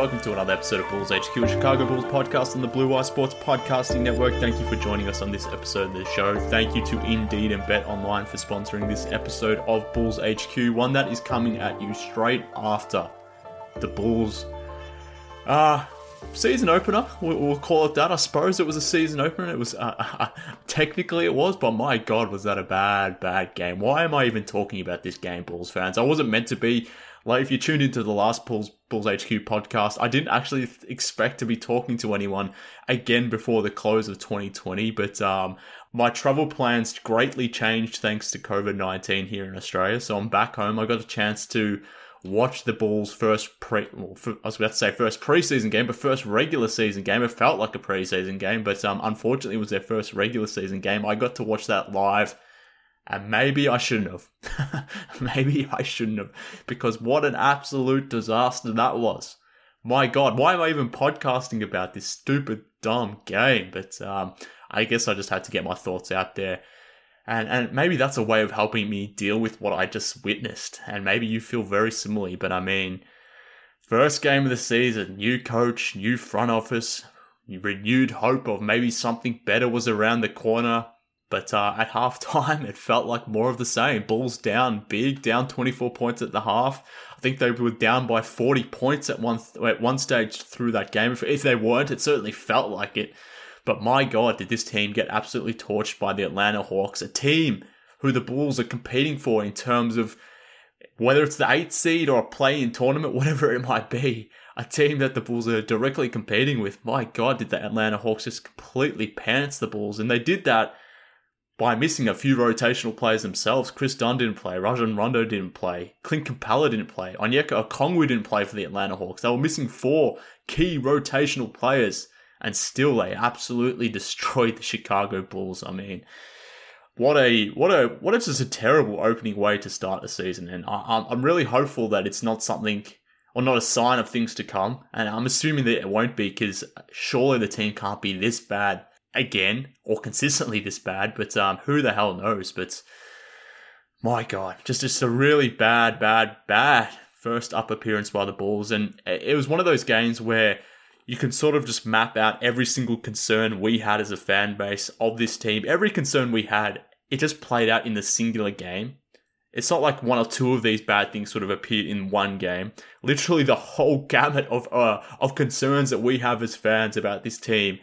Welcome to another episode of Bulls HQ, Chicago Bulls podcast on the Blue Wire Sports Podcasting Network. Thank you for joining us on this episode of the show. Thank you to Indeed and Bet Online for sponsoring this episode of Bulls HQ, one that is coming at you straight after the Bulls uh, season opener. We'll, we'll call it that. I suppose it was a season opener. It was uh, technically it was, but my God, was that a bad, bad game? Why am I even talking about this game, Bulls fans? I wasn't meant to be. Like, if you tuned into the last Bulls, Bulls HQ podcast, I didn't actually expect to be talking to anyone again before the close of 2020, but um, my travel plans greatly changed thanks to COVID 19 here in Australia. So I'm back home. I got a chance to watch the Bulls' first pre, well, I was about to say first preseason game, but first regular season game. It felt like a preseason game, but um, unfortunately, it was their first regular season game. I got to watch that live and maybe I shouldn't have. maybe I shouldn't have. Because what an absolute disaster that was. My God, why am I even podcasting about this stupid, dumb game? But um, I guess I just had to get my thoughts out there. And, and maybe that's a way of helping me deal with what I just witnessed. And maybe you feel very similarly. But I mean, first game of the season, new coach, new front office, renewed hope of maybe something better was around the corner. But uh, at halftime, it felt like more of the same. Bulls down big, down 24 points at the half. I think they were down by 40 points at one at one stage through that game. If, if they weren't, it certainly felt like it. But my God, did this team get absolutely torched by the Atlanta Hawks, a team who the Bulls are competing for in terms of whether it's the eighth seed or a play-in tournament, whatever it might be. A team that the Bulls are directly competing with. My God, did the Atlanta Hawks just completely pants the Bulls, and they did that by missing a few rotational players themselves. Kris Dunn didn't play, Rajon Rondo didn't play, Clint Capela didn't play, Onyeka Okongwu didn't play for the Atlanta Hawks. They were missing four key rotational players, and still they absolutely destroyed the Chicago Bulls. I mean, what a what a what is just a terrible opening way to start the season, and I, I'm really hopeful that it's not something or not a sign of things to come. And I'm assuming that it won't be because surely the team can't be this bad again or consistently this bad, but um, who the hell knows? But my God, just just a really bad, bad, bad first up appearance by the Bulls, and it was one of those games where you can sort of just map out every single concern we had as a fan base of this team. Every concern we had, it just played out in the singular game. It's not like one or two of these bad things sort of appeared in one game. Literally, the whole gamut of uh, of concerns that we have as fans about this team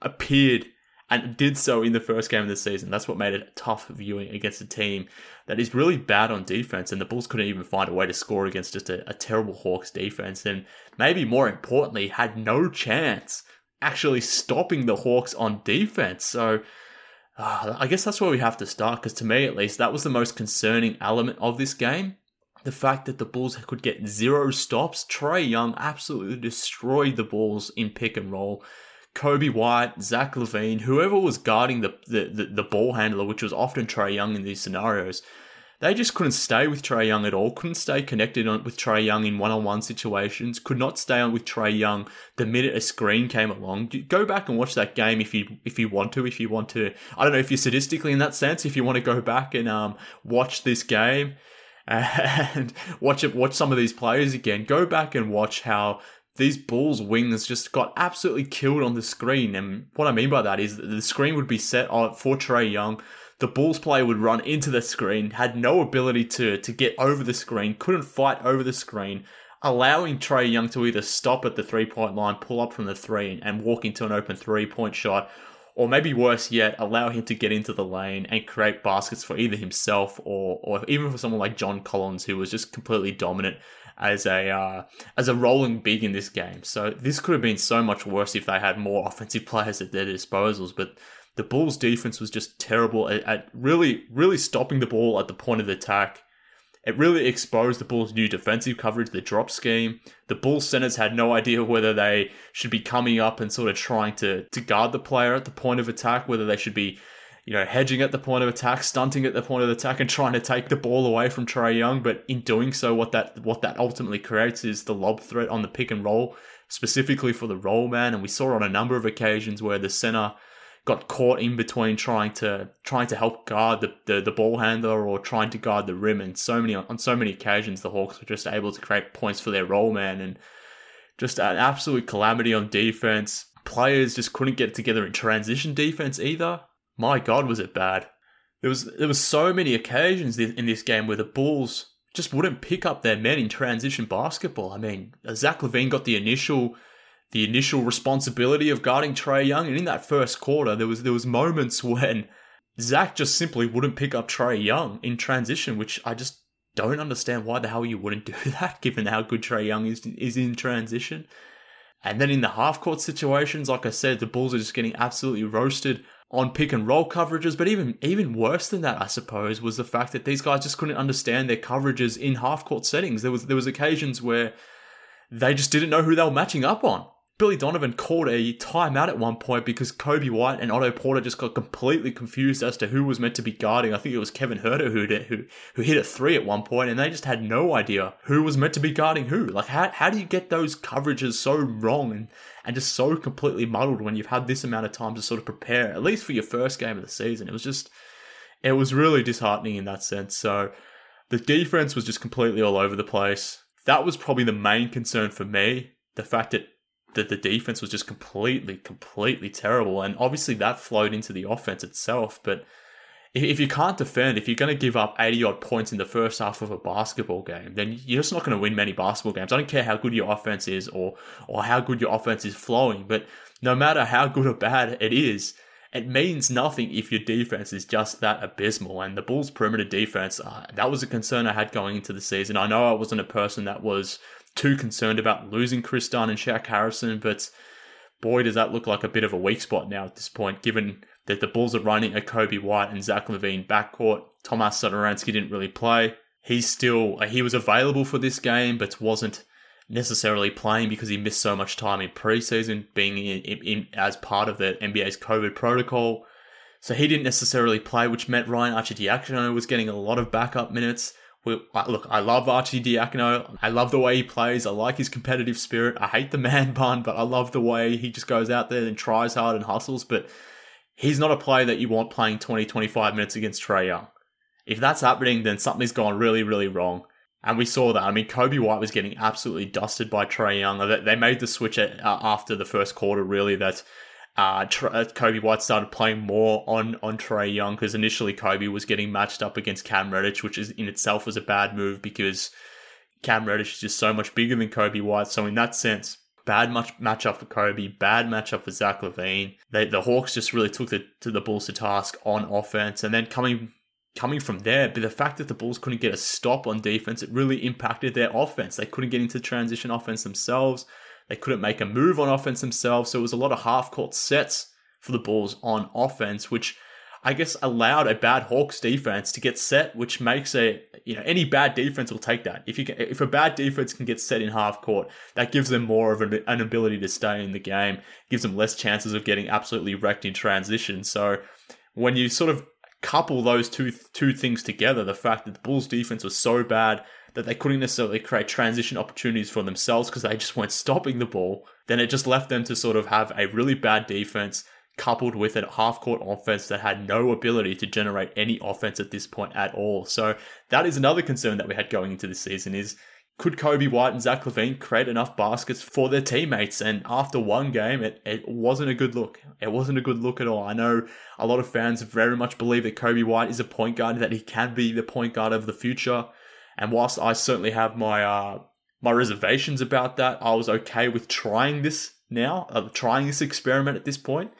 appeared and did so in the first game of the season. That's what made it tough viewing against a team that is really bad on defense, and the Bulls couldn't even find a way to score against just a, a terrible Hawks defense, and maybe more importantly, had no chance actually stopping the Hawks on defense. So. Uh, I guess that's where we have to start because, to me at least, that was the most concerning element of this game the fact that the Bulls could get zero stops. Trae Young absolutely destroyed the Bulls in pick and roll. Coby White, Zach LaVine, whoever was guarding the, the, the, the ball handler, which was often Trae Young in these scenarios, they just couldn't stay with Trae Young at all. Couldn't stay connected on, with Trae Young in one-on-one situations. Could not stay on with Trae Young the minute a screen came along. Go back and watch that game if you if you want to. If you want to, I don't know if you're sadistically in that sense. If you want to go back and um, watch this game and watch it, watch some of these players again. Go back and watch how these Bulls wings just got absolutely killed on the screen. And what I mean by that is that the screen would be set for Trae Young. The Bulls player would run into the screen, had no ability to, to get over the screen, couldn't fight over the screen, allowing Trae Young to either stop at the three point line, pull up from the three, and walk into an open three point shot, or maybe worse yet, allow him to get into the lane and create baskets for either himself or or even for someone like John Collins, who was just completely dominant as a uh, as a rolling big in this game. So this could have been so much worse if they had more offensive players at their disposals. But the Bulls' defense was just terrible at, at really really stopping the ball at the point of the attack it really exposed the Bulls' new defensive coverage, the drop scheme. The Bulls centers had no idea whether they should be coming up and sort of trying to, to guard the player at the point of attack, whether they should be, you know, hedging at the point of attack, stunting at the point of attack, and trying to take the ball away from Trae Young. But in doing so, what that what that ultimately creates is the lob threat on the pick and roll, specifically for the roll man. And we saw on a number of occasions where the center got caught in between trying to trying to help guard the, the, the ball handler or trying to guard the rim and so many on so many occasions the Hawks were just able to create points for their role man and just an absolute calamity on defense. Players just couldn't get together in transition defense either. My God, was it bad? There was there was so many occasions in this game where the Bulls just wouldn't pick up their men in transition basketball. I mean, Zach LaVine got the initial the initial responsibility of guarding Trae Young. And in that first quarter, there was there was moments when Zach just simply wouldn't pick up Trae Young in transition, which I just don't understand why the hell you wouldn't do that, given how good Trae Young is is in transition. And then in the half court situations, like I said, the Bulls are just getting absolutely roasted on pick and roll coverages. But even even worse than that, I suppose, was the fact that these guys just couldn't understand their coverages in half court settings. There was there was occasions where they just didn't know who they were matching up on. Billy Donovan called a timeout at one point because Coby White and Otto Porter just got completely confused as to who was meant to be guarding. I think it was Kevin Huerter who did, who who hit a three at one point, and they just had no idea who was meant to be guarding who. Like how how do you get those coverages so wrong and and just so completely muddled when you've had this amount of time to sort of prepare, at least for your first game of the season? It was just it was really disheartening in that sense. So the defense was just completely all over the place. That was probably the main concern for me. The fact that that the defense was just completely, completely terrible. And obviously that flowed into the offense itself. But if, you can't defend, if you're going to give up 80 odd points in the first half of a basketball game, then you're just not going to win many basketball games. I don't care how good your offense is or, or how good your offense is flowing, but no matter how good or bad it is, it means nothing if your defense is just that abysmal. And the Bulls' perimeter defense, uh, that was a concern I had going into the season. I know I wasn't a person that was too concerned about losing Kris Dunn and Shaq Harrison, but boy, does that look like a bit of a weak spot now at this point, given that the Bulls are running a Coby White and Zach LaVine backcourt. Tomas Satoransky didn't really play. He's still he was available for this game, but wasn't necessarily playing because he missed so much time in preseason, being in, in, in, as part of the NBA's COVID protocol. So he didn't necessarily play, which meant Ryan Arcidiacono was getting a lot of backup minutes Uh, look, I love Arcidiacono. I love the way he plays. I like his competitive spirit. I hate the man bun, but I love the way he just goes out there and tries hard and hustles. But he's not a player that you want playing 20, 25 minutes against Trae Young. If that's happening, then something's gone really, really wrong. And we saw that. I mean, Coby White was getting absolutely dusted by Trae Young. They made the switch uh, after the first quarter, really, that uh, uh, Coby White started playing more on on Trae Young because initially Coby was getting matched up against Cam Reddish, which is in itself was a bad move because Cam Reddish is just so much bigger than Coby White. So in that sense, bad much matchup for Coby, bad matchup for Zach LaVine. They, the Hawks just really took the to the Bulls to task on offense, and then coming coming from there, but the fact that the Bulls couldn't get a stop on defense, it really impacted their offense. They couldn't get into transition offense themselves. They couldn't make a move on offense themselves, so it was a lot of half court sets for the Bulls on offense, which I guess allowed a bad Hawks defense to get set, which makes a you know any bad defense will take that. If you can, if a bad defense can get set in half court, that gives them more of an, an ability to stay in the game, gives them less chances of getting absolutely wrecked in transition. So when you sort of couple those two two things together, the fact that the Bulls defense was so bad that they couldn't necessarily create transition opportunities for themselves because they just weren't stopping the ball, then it just left them to sort of have a really bad defense coupled with a half court offense that had no ability to generate any offense at this point at all. So that is another concern that we had going into this season is could Coby White and Zach LaVine create enough baskets for their teammates? And after one game, it, it wasn't a good look. It wasn't a good look at all. I know a lot of fans very much believe that Coby White is a point guard, that he can be the point guard of the future. And whilst I certainly have my uh, my reservations about that, I was okay with trying this now, uh, trying this experiment at this point.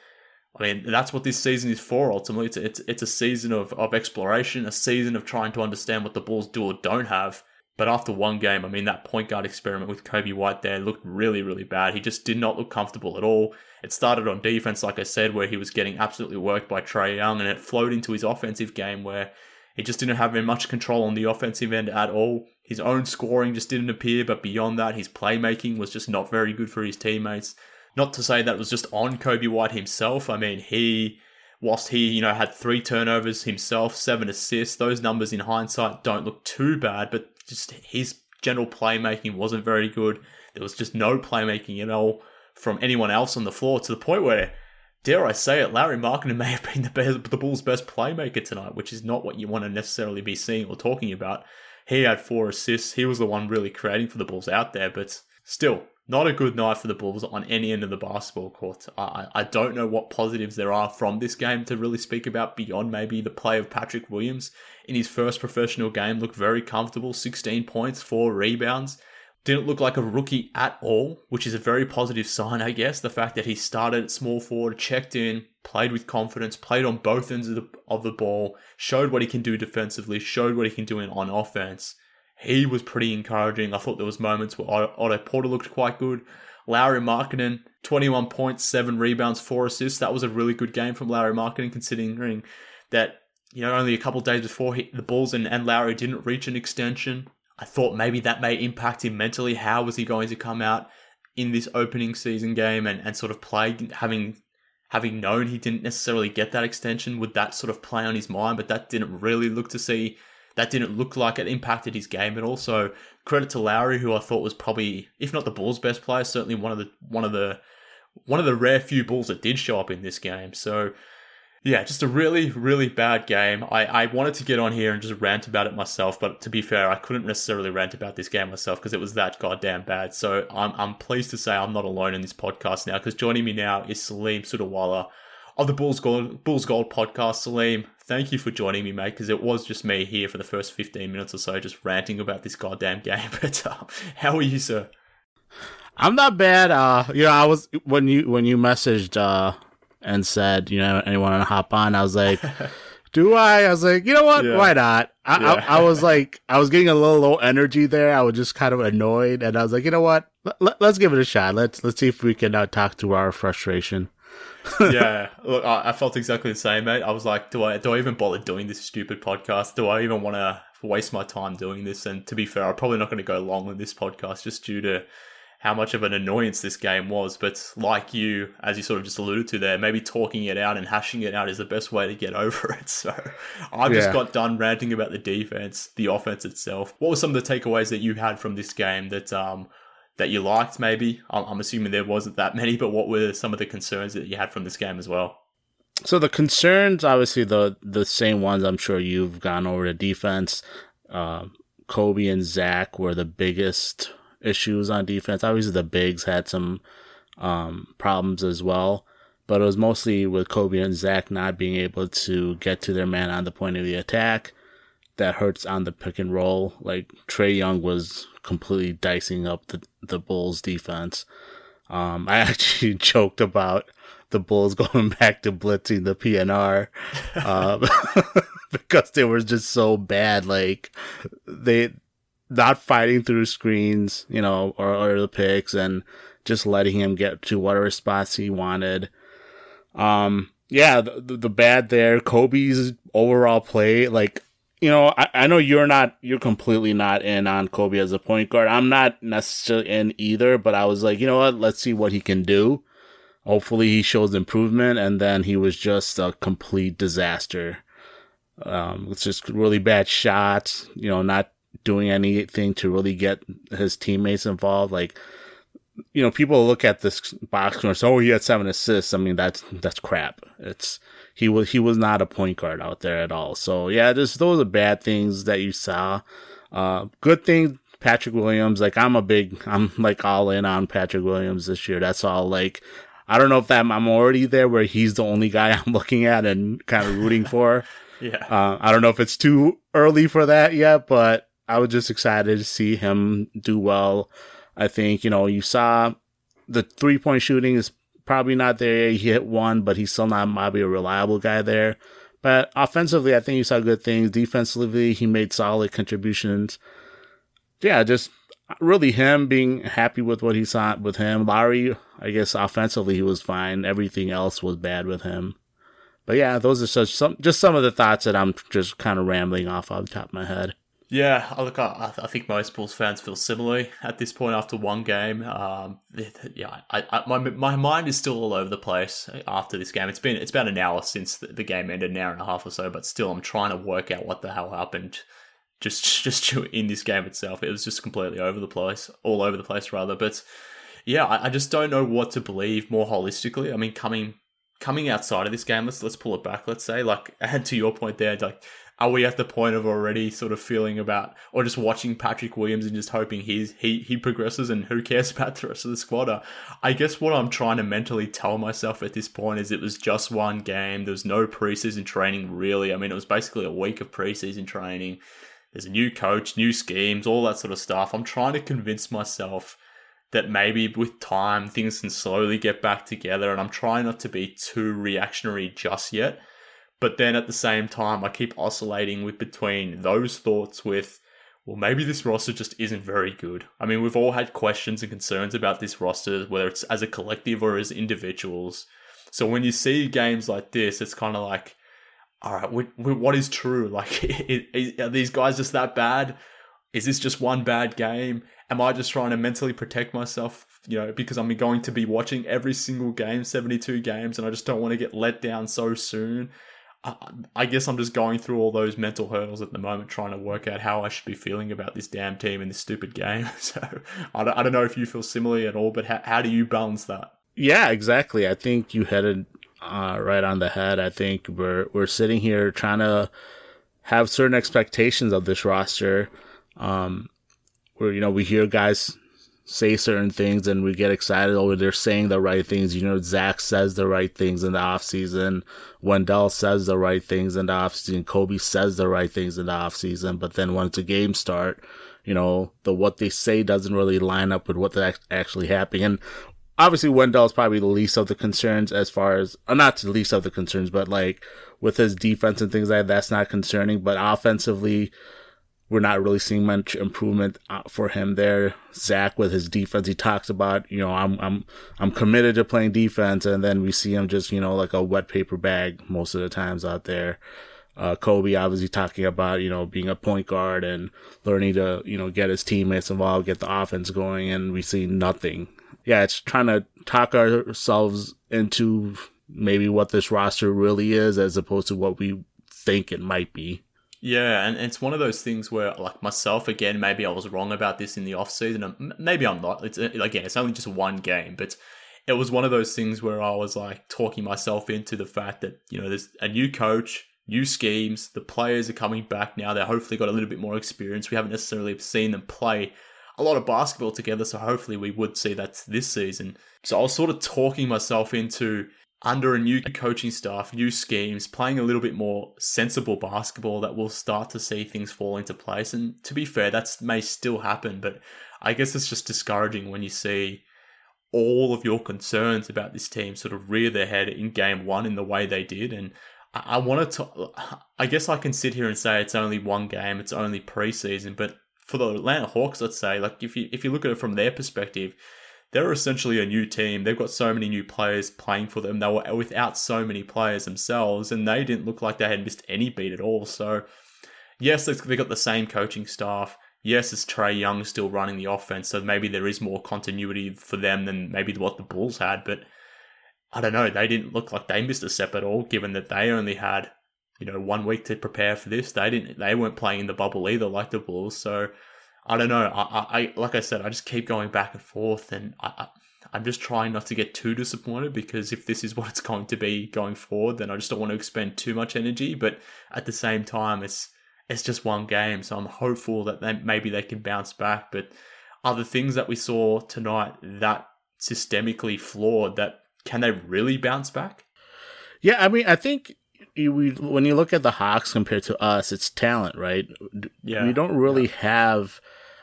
I mean, that's what this season is for. Ultimately, it's it's, it's a season of, of exploration, a season of trying to understand what the Bulls do or don't have. But after one game, I mean, that point guard experiment with Coby White there looked really, really bad. He just did not look comfortable at all. It started on defense, like I said, where he was getting absolutely worked by Trae Young, and it flowed into his offensive game where he just didn't have very much control on the offensive end at all. His own scoring just didn't appear, but beyond that, his playmaking was just not very good for his teammates. Not to say that was just on Coby White himself. I mean, he whilst he, you know, had three turnovers himself, seven assists, those numbers in hindsight don't look too bad, but just his general playmaking wasn't very good. There was just no playmaking at all from anyone else on the floor to the point where, dare I say it, Lauri Markkanen may have been the, best, the Bulls' best playmaker tonight, which is not what you want to necessarily be seeing or talking about. He had four assists. He was the one really creating for the Bulls out there, but still, not a good night for the Bulls on any end of the basketball court. I, I don't know what positives there are from this game to really speak about beyond maybe the play of Patrick Williams in his first professional game. Looked very comfortable, 16 points, four rebounds. Didn't look like a rookie at all, which is a very positive sign, I guess. The fact that he started at small forward, checked in, played with confidence, played on both ends of the, of the ball, showed what he can do defensively, showed what he can do in, on offense he was pretty encouraging. I thought there was moments where Otto Porter looked quite good. Lauri Markkanen, 21 points, 7 rebounds, 4 assists. That was a really good game from Lauri Markkanen considering that, you know, only a couple days before he, the Bulls and, and Lauri didn't reach an extension. I thought maybe that may impact him mentally. How was he going to come out in this opening season game and, and sort of play having having known he didn't necessarily get that extension? Would that sort of play on his mind? But that didn't really look to see that didn't look like it impacted his game. But also credit to Lauri, who I thought was probably, if not the Bulls' best player, certainly one of the one of the one of the rare few Bulls that did show up in this game. So yeah, just a really, really bad game. I, I wanted to get on here and just rant about it myself, but to be fair, I couldn't necessarily rant about this game myself because it was that goddamn bad. So I'm, I'm pleased to say I'm not alone in this podcast now because joining me now is Salim Suterwalla of the Bulls Gold, Bulls Gold podcast. Salim, thank you for joining me, mate, because it was just me here for the first 15 minutes or so, just ranting about this goddamn game. But uh, how are you, sir? I'm not bad. Uh, you know, I was when you when you messaged uh and said, you know, anyone want to hop on, I was like, do I? I was like, you know what? Yeah. Why not? I, yeah. I, I, was like, I was getting a little low energy there. I was just kind of annoyed, and I was like, you know what? Let, us give it a shot. Let's let's see if we can uh, talk to our frustration. yeah, look, I, I, felt exactly the same, mate. I was like, do I do I even bother doing this stupid podcast? Do I even want to waste my time doing this? And to be fair, I'm probably not going to go long with this podcast just due to how much of an annoyance this game was. But like you, as you sort of just alluded to there, maybe talking it out and hashing it out is the best way to get over it. So I just yeah. got done ranting about the defense, the offense itself. What were some of the takeaways that you had from this game that um, that you liked, maybe? I'm assuming there wasn't that many, but what were some of the concerns that you had from this game as well? So the concerns, obviously, the the same ones. I'm sure you've gone over the defense. Uh, Coby and Zach were the biggest issues on defense. Obviously, the bigs had some um, problems as well, but it was mostly with Coby and Zach not being able to get to their man on the point of the attack. That hurts on the pick and roll. Like Trae Young was completely dicing up the, the Bulls defense. Um, I actually joked about the Bulls going back to blitzing the PNR um, because they were just so bad. Like they not fighting through screens, you know, or, or the picks, and just letting him get to whatever spots he wanted. Um, yeah, the, the bad there. Coby's overall play, like you know, I, I know you're not, you're completely not in on Coby as a point guard. I'm not necessarily in either, but I was like, you know what? Let's see what he can do. Hopefully he shows improvement. And then he was just a complete disaster. Um, it's just really bad shots, you know, not doing anything to really get his teammates involved. Like, you know, people look at this box and say, "Oh, he had seven assists." I mean, that's that's crap. It's he was he was not a point guard out there at all. So yeah, just those are bad things that you saw. Uh, good thing Patrick Williams. Like I'm a big, I'm like all in on Patrick Williams this year. That's all. Like I don't know if that I'm already there where he's the only guy I'm looking at and kind of rooting for. yeah. Uh, I don't know if it's too early for that yet, but I was just excited to see him do well. I think you know you saw the three point shooting is probably not there. He hit one, but he's still not maybe a reliable guy there. But offensively, I think he saw good things. Defensively, he made solid contributions. Yeah, just really him being happy with what he saw with him. Lauri, I guess offensively he was fine. Everything else was bad with him. But yeah, those are such some just some of the thoughts that I'm just kind of rambling off off the top of my head. Yeah, look, I, I think most Bulls fans feel similarly at this point after one game. Um, yeah, I, I, my my mind is still all over the place after this game. It's been it's about an hour since the, the game ended, an hour and a half or so, but still, I'm trying to work out what the hell happened. Just just in this game itself, it was just completely over the place, all over the place rather. But yeah, I, I just don't know what to believe more holistically. I mean, coming coming outside of this game, let's let's pull it back. Let's say, like, and to your point there, like are we at the point of already sort of feeling about or just watching Patrick Williams and just hoping he's he he progresses and who cares about the rest of the squad? Uh, I guess what I'm trying to mentally tell myself at this point is it was just one game. There was no preseason training really. I mean, it was basically a week of preseason training. There's a new coach, new schemes, all that sort of stuff. I'm trying to convince myself that maybe with time things can slowly get back together and I'm trying not to be too reactionary just yet but then at the same time, I keep oscillating with between those thoughts with, well, maybe this roster just isn't very good. I mean, we've all had questions and concerns about this roster, whether it's as a collective or as individuals. So when you see games like this, it's kind of like, all right, we, we, what is true? Like, are these guys just that bad? Is this just one bad game? Am I just trying to mentally protect myself, you know, because I'm going to be watching every single game, 72 games, and I just don't want to get let down so soon? I guess I'm just going through all those mental hurdles at the moment, trying to work out how I should be feeling about this damn team and this stupid game. So I don't, know if you feel similarly at all, but how, how do you balance that? Yeah, exactly. I think you headed uh, right on the head. I think we're we're sitting here trying to have certain expectations of this roster. Um, where you know we hear guys say certain things and we get excited over they're saying the right things. You know, Zach says the right things in the offseason. Wendell says the right things in the offseason. Coby says the right things in the offseason. But then once the games start, you know, the what they say doesn't really line up with what's actually happening. And obviously Wendell is probably the least of the concerns as far as, uh, not the least of the concerns, but like with his defense and things like that, that's not concerning. But offensively, we're not really seeing much improvement uh, for him there. Zach with his defense, he talks about, you know, I'm I'm I'm committed to playing defense, and then we see him just, you know, like a wet paper bag most of the times out there. Uh, Coby obviously talking about, you know, being a point guard and learning to, you know, get his teammates involved, get the offense going, and we see nothing. Yeah, it's trying to talk ourselves into maybe what this roster really is as opposed to what we think it might be. Yeah, and it's one of those things where, like myself, again, maybe I was wrong about this in the off season. Maybe I'm not. It's uh, again, it's only just one game, but it was one of those things where I was like talking myself into the fact that you know there's a new coach, new schemes, the players are coming back now. They're hopefully got a little bit more experience. We haven't necessarily seen them play a lot of basketball together, so hopefully we would see that this season. So I was sort of talking myself into under a new coaching staff, new schemes, playing a little bit more sensible basketball that will start to see things fall into place. And to be fair, that may still happen, but I guess it's just discouraging when you see all of your concerns about this team sort of rear their head in game one in the way they did. And I, I wanted to, I guess I can sit here and say it's only one game, it's only preseason, but for the Atlanta Hawks, let's say, like if you if you look at it from their perspective, they're essentially a new team. They've got so many new players playing for them. They were without so many players themselves, and they didn't look like they had missed any beat at all. So, yes, they've got the same coaching staff. Yes, it's Trae Young still running the offense, so maybe there is more continuity for them than maybe what the Bulls had. But I don't know. They didn't look like they missed a step at all, given that they only had you know one week to prepare for this. They didn't. They weren't playing in the bubble either, like the Bulls. So I don't know. I, I, like I said, I just keep going back and forth, and I, I, am just trying not to get too disappointed because if this is what it's going to be going forward, then I just don't want to expend too much energy. But at the same time, it's it's just one game, so I'm hopeful that they, maybe they can bounce back. But other things that we saw tonight that systemically flawed, that can they really bounce back? Yeah, I mean, I think you, we, when you look at the Hawks compared to us, it's talent, right? Yeah, we don't really yeah. have.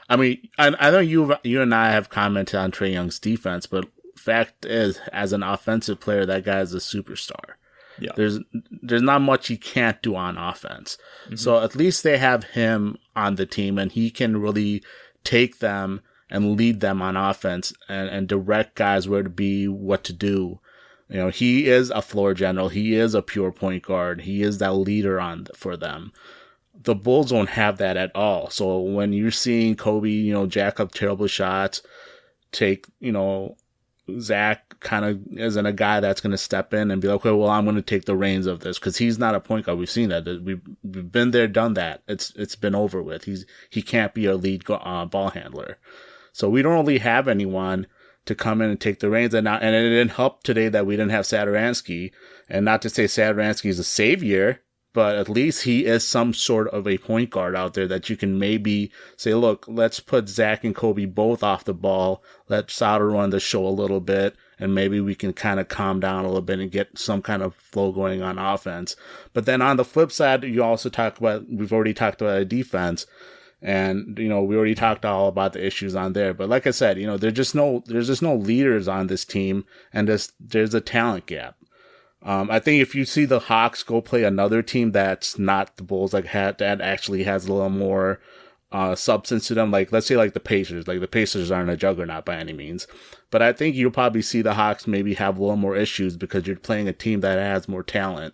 I mean, I, I know you you and I have commented on Trae Young's defense, but fact is, as an offensive player, that guy is a superstar. Yeah. There's there's not much he can't do on offense. Mm-hmm. So at least they have him on the team and he can really take them and lead them on offense and, and direct guys where to be, what to do. You know, he is a floor general. He is a pure point guard. He is that leader on for them. The Bulls don't have that at all. So when you're seeing Coby, you know, jack up terrible shots, take, you know, Zach kind of isn't a guy that's going to step in and be like, okay, well, I'm going to take the reins of this because he's not a point guard. We've seen that. We've, been there, done that. It's it's been over with. He's he can't be a lead uh, ball handler. So we don't really have anyone to come in and take the reins. And not, and it didn't help today that we didn't have Satoransky. And not to say Satoransky is a savior, but at least he is some sort of a point guard out there that you can maybe say, look, let's put Zach and Coby both off the ball. Let Sato run the show a little bit, and maybe we can kind of calm down a little bit and get some kind of flow going on offense. But then on the flip side, you also talk about, we've already talked about a defense. And, you know, we already talked all about the issues on there. But like I said, you know, there's just no, there's just no leaders on this team and there's, there's a talent gap. Um, I think if you see the Hawks go play another team that's not the Bulls, like had, that actually has a little more uh, substance to them, like let's say like the Pacers, like the Pacers aren't a juggernaut by any means, but I think you'll probably see the Hawks maybe have a little more issues because you're playing a team that has more talent,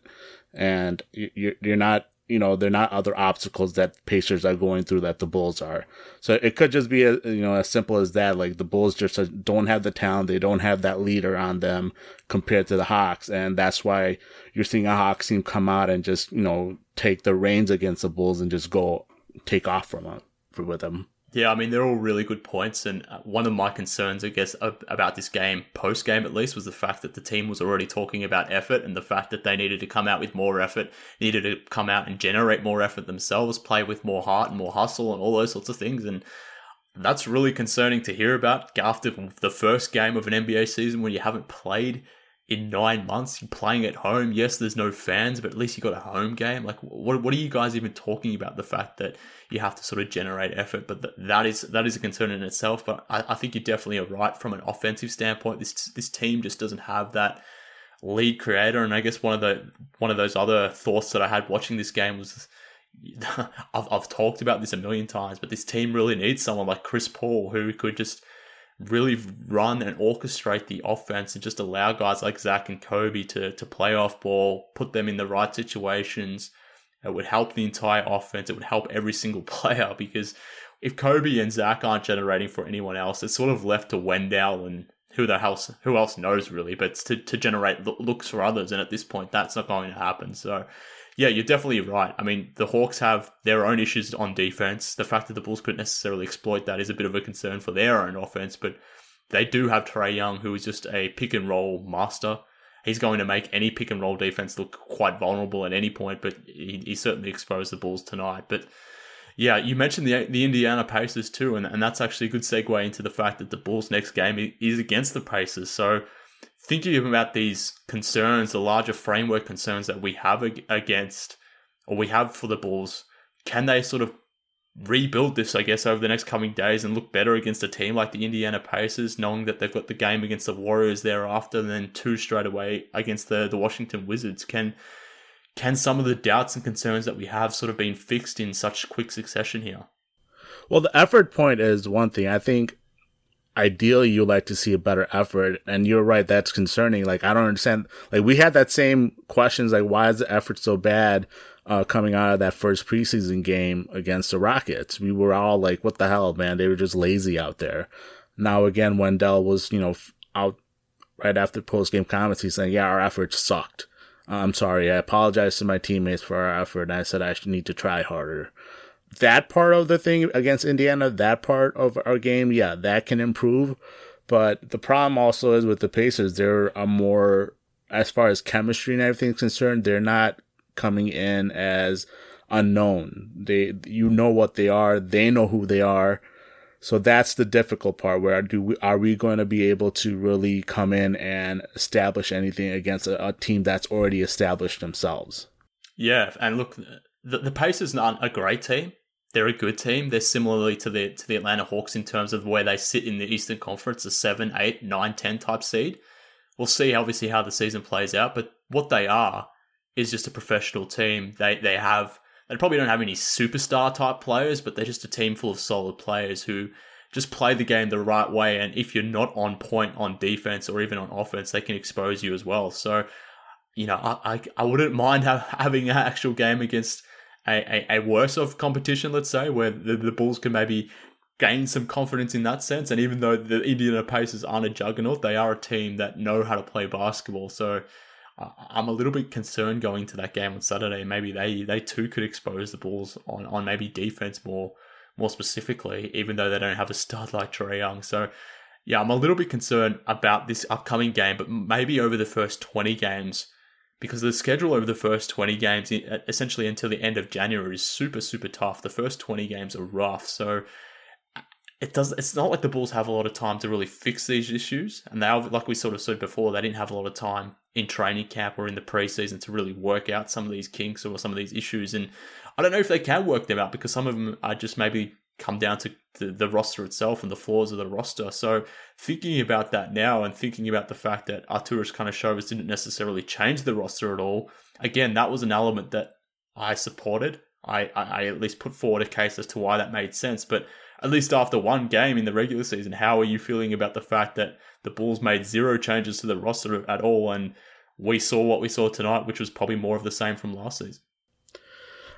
and you're you're not you know, they're not other obstacles that Pacers are going through that the Bulls are. So it could just be, a, you know, as simple as that. Like the Bulls just don't have the talent. They don't have that leader on them compared to the Hawks. And that's why you're seeing a Hawks team come out and just, you know, take the reins against the Bulls and just go take off from them, with them. Yeah, I mean, they're all really good points. And uh, one of my concerns, I guess, about this game, post game at least, was the fact that the team was already talking about effort and the fact that they needed to come out with more effort, needed to come out and generate more effort themselves, play with more heart and more hustle and all those sorts of things. And that's really concerning to hear about after the first game of an NBA season when you haven't played in nine months. You're playing at home. Yes, there's no fans, but at least you got a home game. Like, what what are you guys even talking about? The fact that you have to sort of generate effort, but th- that is that is a concern in itself. But I, I think you definitely are right from an offensive standpoint. This this team just doesn't have that lead creator. And I guess one of the one of those other thoughts that I had watching this game was. I've, I've talked about this a million times, but this team really needs someone like Chris Paul who could just really run and orchestrate the offense and just allow guys like Zach and Coby to, to play off ball, put them in the right situations. It would help the entire offense. It would help every single player because if Coby and Zach aren't generating for anyone else, it's sort of left to Wendell and who the else who else knows really, but to, to generate looks for others. And at this point, that's not going to happen. So yeah, you're definitely right. I mean, the Hawks have their own issues on defense. The fact that the Bulls couldn't necessarily exploit that is a bit of a concern for their own offense, but they do have Trae Young, who is just a pick and roll master. He's going to make any pick and roll defense look quite vulnerable at any point, but he, he certainly exposed the Bulls tonight. But yeah, you mentioned the the Indiana Pacers too, and, and that's actually a good segue into the fact that the Bulls' next game is against the Pacers. So thinking about these concerns, the larger framework concerns that we have against or we have for the Bulls, can they sort of rebuild this, I guess, over the next coming days and look better against a team like the Indiana Pacers, knowing that they've got the game against the Warriors thereafter, and then two straight away against the, the Washington Wizards? Can can some of the doubts and concerns that we have sort of been fixed in such quick succession here? Well, the effort point is one thing. I think ideally you like to see a better effort and you're right that's concerning. Like i don't understand. Like we had that same questions like why is the effort so bad uh, coming out of that first preseason game against the rockets? We were all like what the hell man? They were just lazy out there. Now again wendell was you know out right after post game comments he's saying yeah our effort sucked i'm sorry i apologize to my teammates for our effort and i said i should need to try harder that part of the thing against Indiana, that part of our game, yeah, that can improve. But the problem also is with the Pacers, they're a more, as far as chemistry and everything is concerned, they're not coming in as unknown. They, you know what they are, they know who they are. So that's the difficult part. Where do we, are we going to be able to really come in and establish anything against a, a team that's already established themselves? Yeah, and look, the, the Pacers aren't a great team they're a good team. They're similarly to the to the Atlanta Hawks in terms of where they sit in the Eastern Conference, a 7, 8, 9, 10 type seed. We'll see obviously how the season plays out, but what they are is just a professional team. They they have they probably don't have any superstar type players, but they're just a team full of solid players who just play the game the right way. And if you're not on point on defense or even on offense, they can expose you as well. So, you know, I I, I wouldn't mind have, having an actual game against a, a, a worse of competition, let's say, where the, the Bulls can maybe gain some confidence in that sense. And even though the Indiana Pacers aren't a juggernaut, they are a team that know how to play basketball. So I'm a little bit concerned going to that game on Saturday. Maybe they, they too could expose the Bulls on, on maybe defense more more specifically, even though they don't have a stud like Trae Young. So yeah, I'm a little bit concerned about this upcoming game, but maybe over the first 20 games because the schedule over the first 20 games, essentially until the end of January, is super, super tough. The first 20 games are rough. So it does. It's not like the Bulls have a lot of time to really fix these issues, and they, like we sort of said before, they didn't have a lot of time in training camp or in the preseason to really work out some of these kinks or some of these issues. And I don't know if they can work them out because some of them are just maybe come down to the, the roster itself and the flaws of the roster. So thinking about that now and thinking about the fact that Arturas Karnisovas didn't necessarily change the roster at all, again, that was an element that I supported. I, I, I at least put forward a case as to why that made sense. But at least after one game in the regular season, how are you feeling about the fact that the Bulls made zero changes to the roster at all and we saw what we saw tonight, which was probably more of the same from last season?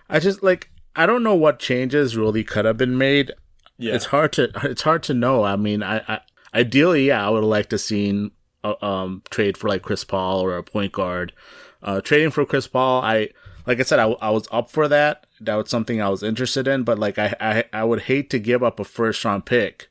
I just like I don't know what changes really could have been made. Yeah. It's hard to it's hard to know. I mean, I, I ideally, yeah, I would have liked to seen uh, um trade for like Chris Paul or a point guard. Uh, trading for Chris Paul, I like I said, I, I was up for that. That was something I was interested in, but like I, I I would hate to give up a first round pick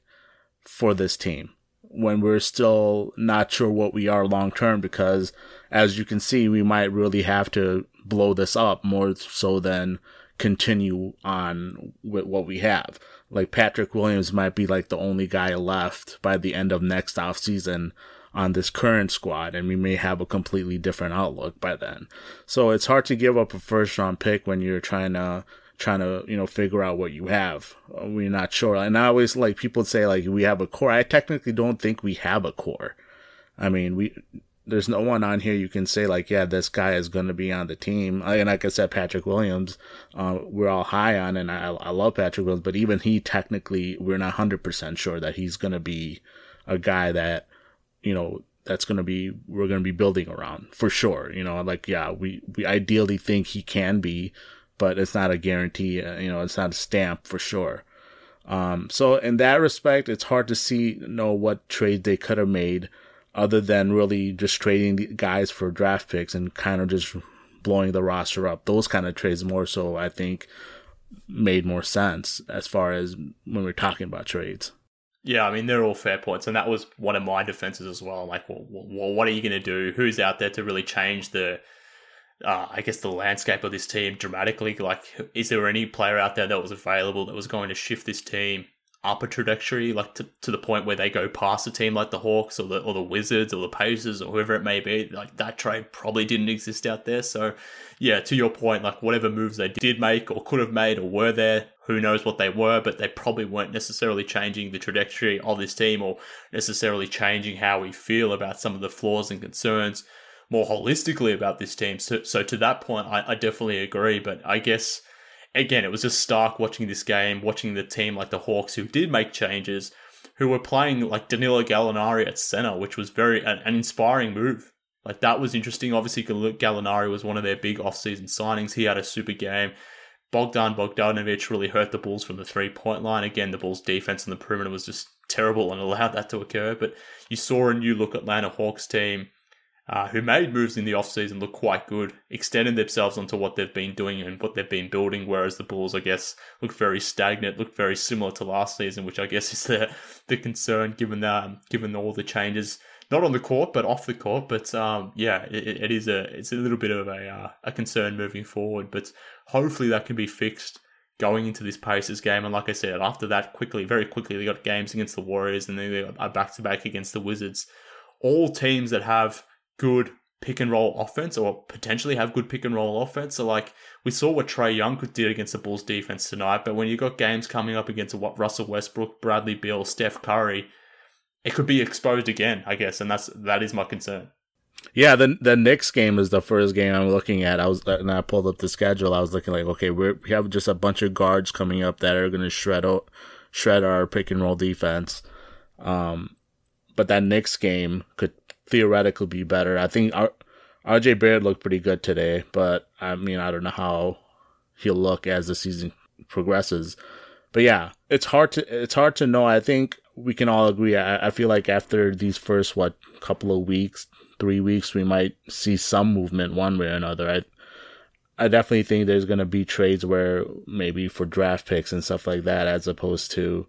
for this team when we're still not sure what we are long term because as you can see, we might really have to blow this up more so than continue on with what we have. Like Patrick Williams might be like the only guy left by the end of next off season on this current squad, and we may have a completely different outlook by then. So it's hard to give up a first round pick when you're trying to trying to you know figure out what you have. We're not sure, and I always like people say like we have a core. I technically don't think we have a core. I mean, we there's no one on here you can say like, yeah, this guy is going to be on the team. And like I said, Patrick Williams, uh, we're all high on, and I, I love Patrick Williams, but even he technically, we're not hundred percent sure that he's going to be a guy that, you know, that's going to be, we're going to be building around for sure. You know, like, yeah, we, we ideally think he can be, but it's not a guarantee. Uh, you know, it's not a stamp for sure. Um, so in that respect, it's hard to see, know what trade they could have made other than really just trading the guys for draft picks and kind of just blowing the roster up. Those kind of trades more so, I think, made more sense as far as when we're talking about trades. Yeah, I mean they're all fair points, and that was one of my defenses as well. Like, well, well what are you going to do? Who's out there to really change the, uh, I guess, the landscape of this team dramatically? Like, is there any player out there that was available that was going to shift this team up a trajectory, like to, to the point where they go past a team like the Hawks or the or the Wizards or the Pacers or whoever it may be. Like that trade probably didn't exist out there. So, yeah, to your point, like whatever moves they did make or could have made or were there, who knows what they were, but they probably weren't necessarily changing the trajectory of this team or necessarily changing how we feel about some of the flaws and concerns more holistically about this team. So, so to that point, I, I definitely agree. But I guess again, it was just stark watching this game, watching the team like the Hawks who did make changes, who were playing like Danilo Gallinari at center, which was very an, an inspiring move. Like that was interesting. Obviously, Gallinari was one of their big off-season signings. He had a super game. Bogdan Bogdanovic really hurt the Bulls from the three-point line. Again, the Bulls' defense on the perimeter was just terrible and allowed that to occur. But you saw a new look at Atlanta Hawks team uh, who made moves in the offseason look quite good, extended themselves onto what they've been doing and what they've been building, whereas the Bulls, I guess, looked very stagnant, looked very similar to last season, which I guess is the the concern given um, given all the changes, not on the court but off the court. But um, yeah, it, it is a it's a little bit of a uh, a concern moving forward, but hopefully that can be fixed going into this Pacers game. And like I said, after that, quickly, very quickly, they got games against the Warriors and then they got a back to back against the Wizards. All teams that have good pick and roll offense or potentially have good pick and roll offense. So like we saw what Trae Young could do against the Bulls defense tonight, but when you got games coming up against what Russell Westbrook, Bradley Beal, Steph Curry, it could be exposed again, I guess, and that's that is my concern. Yeah, the the Knicks game is the first game I'm looking at. I was and I pulled up the schedule. I was looking like, okay, we have just a bunch of guards coming up that are going to shred out, shred our pick and roll defense. Um, but that Knicks game could theoretically be better. I think RJ Barrett looked pretty good today, but I mean, I don't know how he'll look as the season progresses. But yeah, it's hard to it's hard to know. I think we can all agree. I, I feel like after these first what couple of weeks, three weeks, we might see some movement one way or another. I I definitely think there's gonna be trades where maybe for draft picks and stuff like that, as opposed to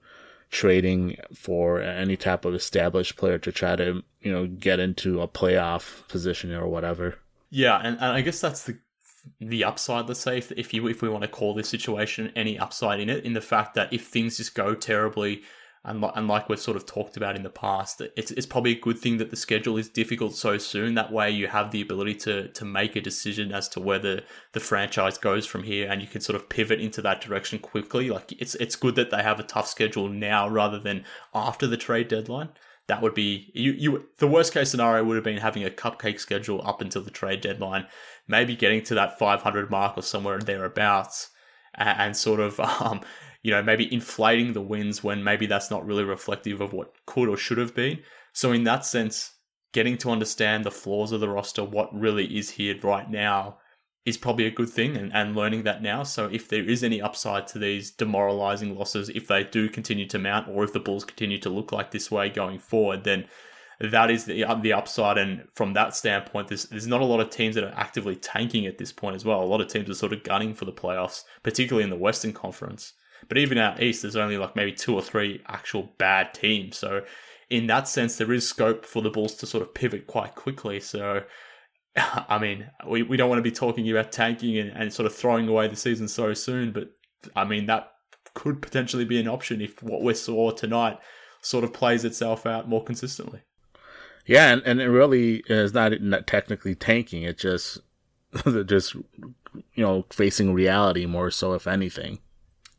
trading for any type of established player to try to you know get into a playoff position or whatever. Yeah, and, and I guess that's the the upside. Let's say if if you if we want to call this situation any upside in it, in the fact that if things just go terribly and, like we've sort of talked about in the past, it's, it's probably a good thing that the schedule is difficult so soon. That way, you have the ability to to make a decision as to whether the franchise goes from here, and you can sort of pivot into that direction quickly. Like it's it's good that they have a tough schedule now rather than after the trade deadline. That would be you. You the worst case scenario would have been having a cupcake schedule up until the trade deadline, maybe getting to that 500 mark or somewhere thereabouts, and, and sort of um, you know, maybe inflating the wins when maybe that's not really reflective of what could or should have been. So, in that sense, getting to understand the flaws of the roster, what really is here right now, is probably a good thing and, and learning that now. So, if there is any upside to these demoralizing losses, if they do continue to mount, or if the Bulls continue to look like this way going forward, then that is the the upside. And from that standpoint, there's there's not a lot of teams that are actively tanking at this point as well. A lot of teams are sort of gunning for the playoffs, particularly in the Western Conference. But even out east, there's only like maybe two or three actual bad teams. So in that sense, there is scope for the Bulls to sort of pivot quite quickly. So, I mean, we, we don't want to be talking about tanking and, and sort of throwing away the season so soon, but I mean, that could potentially be an option if what we saw tonight sort of plays itself out more consistently. Yeah, and, and it really is not, not technically tanking. It's just just you know facing reality more so, if anything.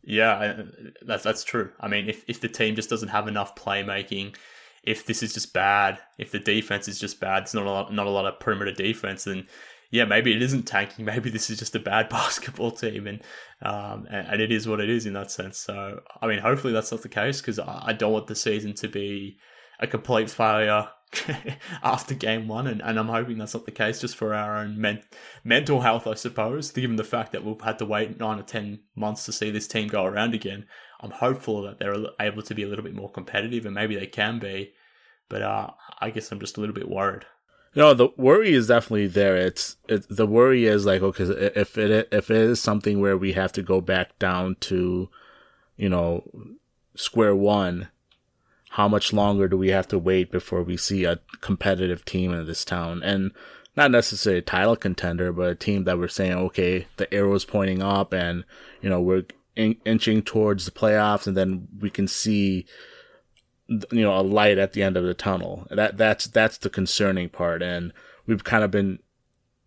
Yeah, that's that's true. I mean, if if the team just doesn't have enough playmaking, if this is just bad, if the defense is just bad, it's not a lot, not a lot of perimeter defense, then yeah, maybe it isn't tanking. Maybe this is just a bad basketball team, and um, and, and it is what it is in that sense. So, I mean, hopefully that's not the case because I don't want the season to be a complete failure after game one, and, and I'm hoping that's not the case just for our own men- mental health, I suppose, given the fact that we've had to wait nine or 10 months to see this team go around again. I'm hopeful that they're able to be a little bit more competitive, and maybe they can be, but uh, I guess I'm just a little bit worried. No, the worry is definitely there. It's it, the worry is like okay, if it if it is something where we have to go back down to, you know, square one, how much longer do we have to wait before we see a competitive team in this town? And not necessarily a title contender, but a team that we're saying, okay, the arrow's pointing up and, you know, we're in- inching towards the playoffs and then we can see, you know, a light at the end of the tunnel. That, that's, that's the concerning part. And we've kind of been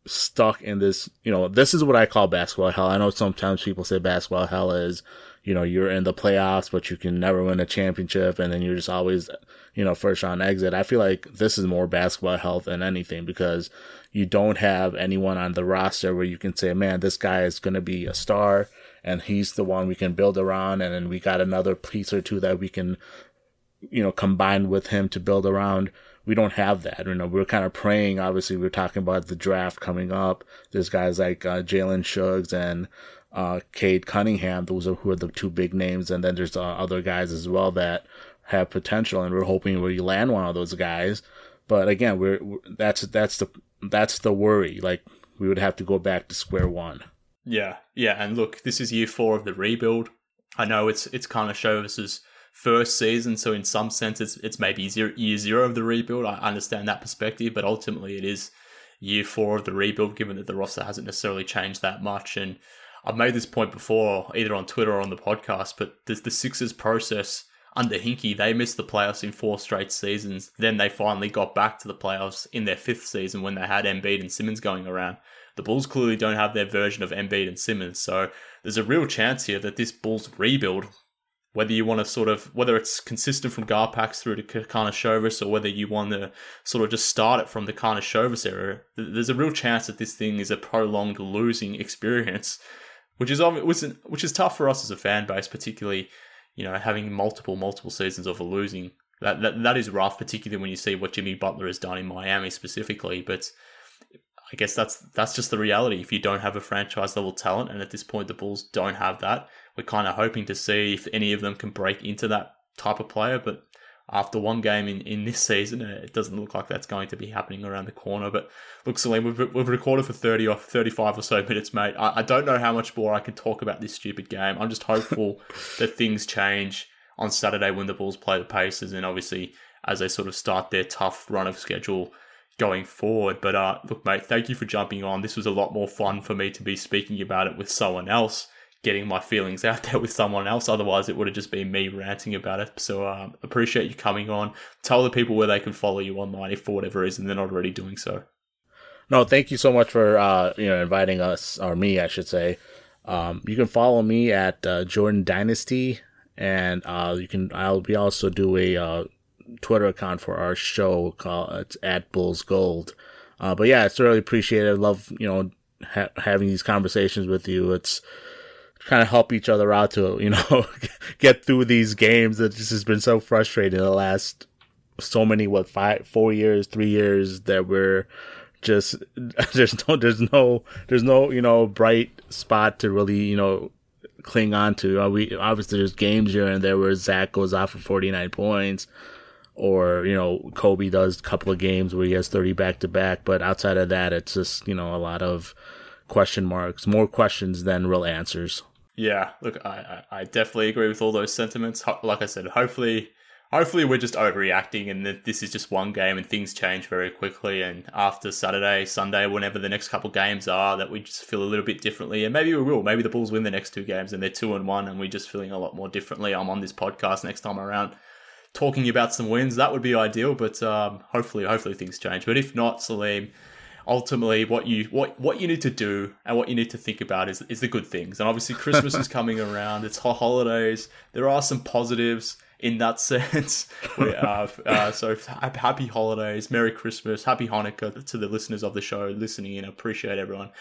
stuck in this, you know, this is what I call basketball hell. I know sometimes people say basketball hell is, you know, you're in the playoffs, but you can never win a championship, and then you're just always, you know, first round exit. I feel like this is more basketball health than anything because you don't have anyone on the roster where you can say, man, this guy is going to be a star, and he's the one we can build around, and then we got another piece or two that we can, you know, combine with him to build around we don't have that. You know, we're kind of praying. Obviously, we're talking about the draft coming up. There's guys like uh, Jalen Suggs and uh, Cade Cunningham. Those are who are the two big names, and then there's uh, other guys as well that have potential, and we're hoping we land one of those guys. But again, we're, we're that's that's the that's the worry. Like we would have to go back to square one. Yeah, yeah, and look, this is year four of the rebuild. I know it's it's kind of Shovis's first season, so in some sense, it's it's maybe zero, year zero of the rebuild. I understand that perspective, but ultimately, it is year four of the rebuild, given that the roster hasn't necessarily changed that much. And I've made this point before, either on Twitter or on the podcast, but the, the Sixers process, under Hinkie, they missed the playoffs in four straight seasons. Then they finally got back to the playoffs in their fifth season when they had Embiid and Simmons going around. The Bulls clearly don't have their version of Embiid and Simmons, so there's a real chance here that this Bulls rebuild, whether you want to sort of whether it's consistent from Garpax through to Karnisovas or whether you want to sort of just start it from the Karnisovas era, there's a real chance that this thing is a prolonged losing experience, which is which is tough for us as a fan base, particularly you know, having multiple, multiple seasons of a losing. That, that that is rough, particularly when you see what Jimmy Butler has done in Miami specifically. But I guess that's that's just the reality. If you don't have a franchise level talent, and at this point the Bulls don't have that, we're kind of hoping to see if any of them can break into that type of player. But after one game in, in this season, uh, it doesn't look like that's going to be happening around the corner. But look, Salim, we've, we've recorded for 30 or 35 or so minutes, mate. I, I don't know how much more I can talk about this stupid game. I'm just hopeful that things change on Saturday when the Bulls play the Pacers and obviously as they sort of start their tough run of schedule going forward. But uh, look, mate, thank you for jumping on. This was a lot more fun for me to be speaking about it with someone else getting my feelings out there with someone else. Otherwise, it would have just been me ranting about it. So, um, appreciate you coming on. Tell the people where they can follow you online if for whatever reason they're not already doing so. No, thank you so much for uh, you know inviting us or me, I should say. Um, you can follow me at uh, Jordan Dynasty, and uh, you can. I'll be also do a uh, Twitter account for our show called it's at Bulls Gold. Uh, but yeah, it's really appreciated. I love you know ha- having these conversations with you. It's kind of help each other out to you know get through these games that just has been so frustrating the last so many what five four years three years that we're just there's no there's no there's no you know bright spot to really you know cling on to. Uh, we obviously there's games here and there where Zach goes off for 49 points or you know Coby does a couple of games where he has 30 back to back but outside of that it's just you know a lot of question marks more questions than real answers yeah, look, I, I definitely agree with all those sentiments. Like I said, hopefully, hopefully we're just overreacting and that this is just one game and things change very quickly. And after Saturday, Sunday, whenever the next couple games are, that we just feel a little bit differently. And maybe we will. Maybe the Bulls win the next two games and they're two and one, and we're just feeling a lot more differently. I'm on this podcast next time around talking about some wins. That would be ideal, but um, hopefully, hopefully things change. But if not, Salim ultimately what you what what you need to do and what you need to think about is is the good things. And obviously Christmas is coming around. It's holidays. There are some positives in that sense. we, uh, uh, so happy holidays, Merry Christmas, Happy Hanukkah to the listeners of the show listening in. Appreciate everyone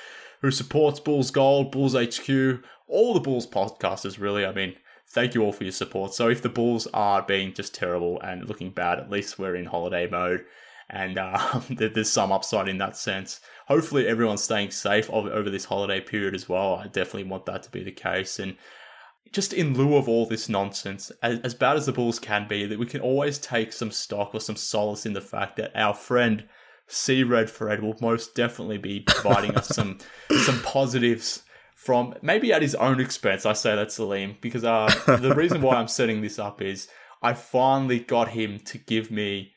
who supports Bulls Gold, Bulls HQ, all the Bulls podcasters. Really, I mean. Thank you all for your support. So, if the Bulls are being just terrible and looking bad, at least we're in holiday mode and uh, there's some upside in that sense. Hopefully, everyone's staying safe over this holiday period as well. I definitely want that to be the case. And just in lieu of all this nonsense, as, as bad as the Bulls can be, that we can always take some stock or some solace in the fact that our friend C Red Fred will most definitely be providing us some some positives from maybe at his own expense. I say that Salim because uh, the reason why I'm setting this up is I finally got him to give me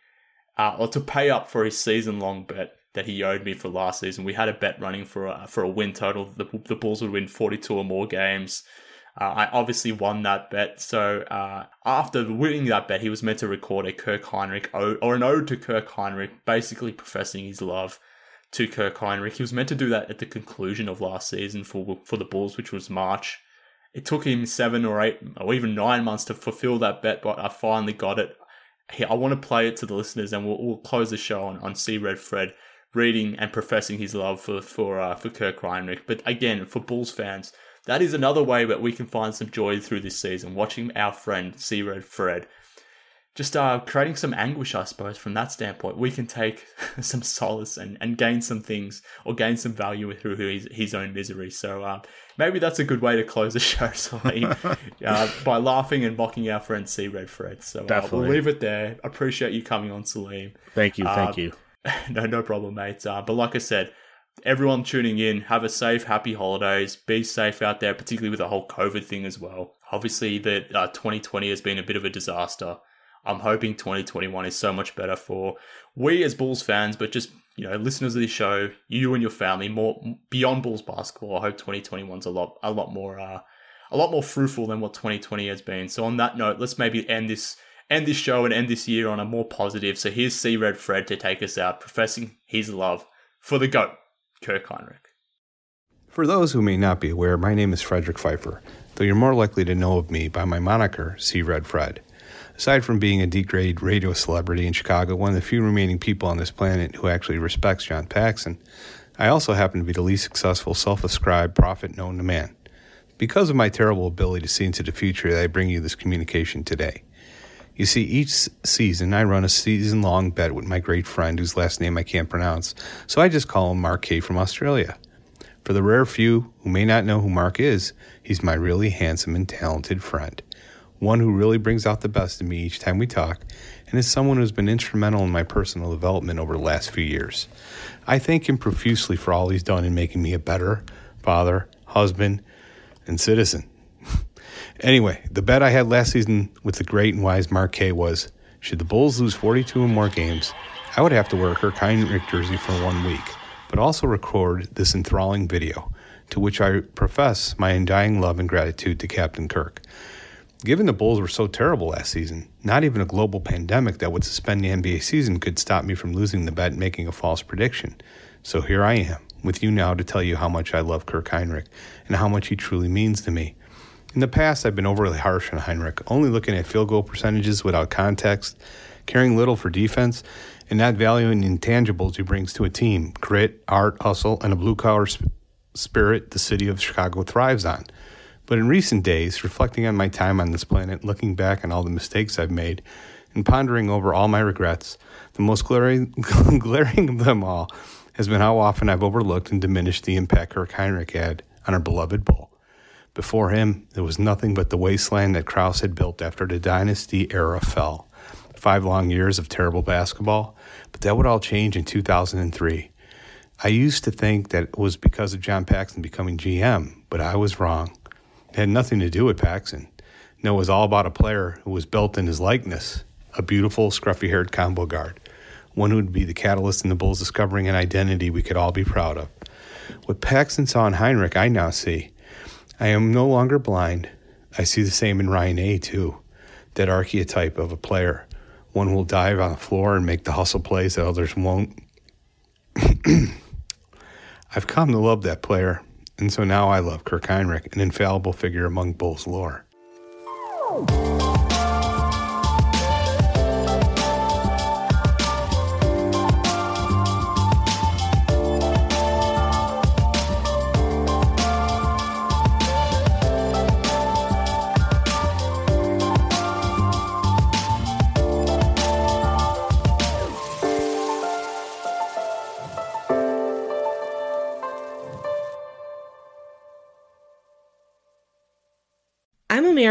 uh, or to pay up for his season long bet that he owed me for last season. We had a bet running for a, for a win total. The, the Bulls would win 42 or more games. Uh, I obviously won that bet. So uh, after winning that bet, he was meant to record a Kirk Hinrich ode, or an ode to Kirk Hinrich, basically professing his love to Kirk Hinrich. He was meant to do that at the conclusion of last season for for the Bulls, which was March. It took him seven or eight or even nine months to fulfill that bet, but I finally got it. I want to play it to the listeners, and we'll, we'll close the show on, on C Red Fred reading and professing his love for for uh, for Kirk Hinrich. But again, for Bulls fans, that is another way that we can find some joy through this season, watching our friend C Red Fred just uh, creating some anguish, I suppose, from that standpoint. We can take some solace and, and gain some things or gain some value through his, his own misery. So uh, maybe that's a good way to close the show, Salim, uh, by laughing and mocking our friend C Red Fred. So uh, we'll leave it there. Appreciate you coming on, Salim. Thank you. Thank uh, you. no, no problem, mate. Uh, but like I said, everyone tuning in, have a safe, happy holidays. Be safe out there, particularly with the whole COVID thing as well. Obviously, that 2020 has been a bit of a disaster. I'm hoping 2021 is so much better for we as Bulls fans, but just you know listeners of this show, you and your family, more beyond Bulls basketball. I hope 2021's a lot a lot more uh, a lot more fruitful than what 2020 has been. So on that note, let's maybe end this end this show and end this year on a more positive. So here's C Red Fred to take us out, professing his love for the GOAT, Kirk Hinrich. For those who may not be aware, my name is Frederick Pfeiffer, though you're more likely to know of me by my moniker, C Red Fred. Aside from being a D-grade radio celebrity in Chicago, one of the few remaining people on this planet who actually respects John Paxson, I also happen to be the least successful self-ascribed prophet known to man. Because of my terrible ability to see into the future, I bring you this communication today. You see, each season I run a season long bet with my great friend whose last name I can't pronounce, so I just call him Mark K from Australia. For the rare few who may not know who Mark is, he's my really handsome and talented friend. One who really brings out the best in me each time we talk, and is someone who's been instrumental in my personal development over the last few years. I thank him profusely for all he's done in making me a better father, husband, and citizen. anyway, the bet I had last season with the great and wise Mark K was should the Bulls lose 42 or more games, I would have to wear a Kirk jersey for one week but also record this enthralling video, to which I profess my undying love and gratitude to Captain Kirk. Given the Bulls were so terrible last season, not even a global pandemic that would suspend the NBA season could stop me from losing the bet and making a false prediction. So here I am, with you now to tell you how much I love Kirk Hinrich and how much he truly means to me. In the past, I've been overly harsh on Hinrich, only looking at field goal percentages without context, caring little for defense, and not valuing the intangibles he brings to a team grit, art, hustle, and a blue collar sp- spirit the city of Chicago thrives on. But in recent days, reflecting on my time on this planet, looking back on all the mistakes I've made, and pondering over all my regrets, the most glaring, glaring of them all has been how often I've overlooked and diminished the impact Kirk Hinrich had on our beloved Bull. Before him, there was nothing but the wasteland that Krause had built after the dynasty era fell. Five long years of terrible basketball, but that would all change in 2003. I used to think that it was because of John Paxson becoming GM, but I was wrong. Had nothing to do with Paxson. No, it was all about a player who was built in his likeness, a beautiful, scruffy haired combo guard, one who would be the catalyst in the Bulls discovering an identity we could all be proud of. What Paxson saw in Hinrich, I now see. I am no longer blind. I see the same in Ryan A, too. That archetype of a player one who will dive on the floor and make the hustle plays that others won't. I've come to love that player, and so now I love Kirk Hinrich, an infallible figure among Bulls lore.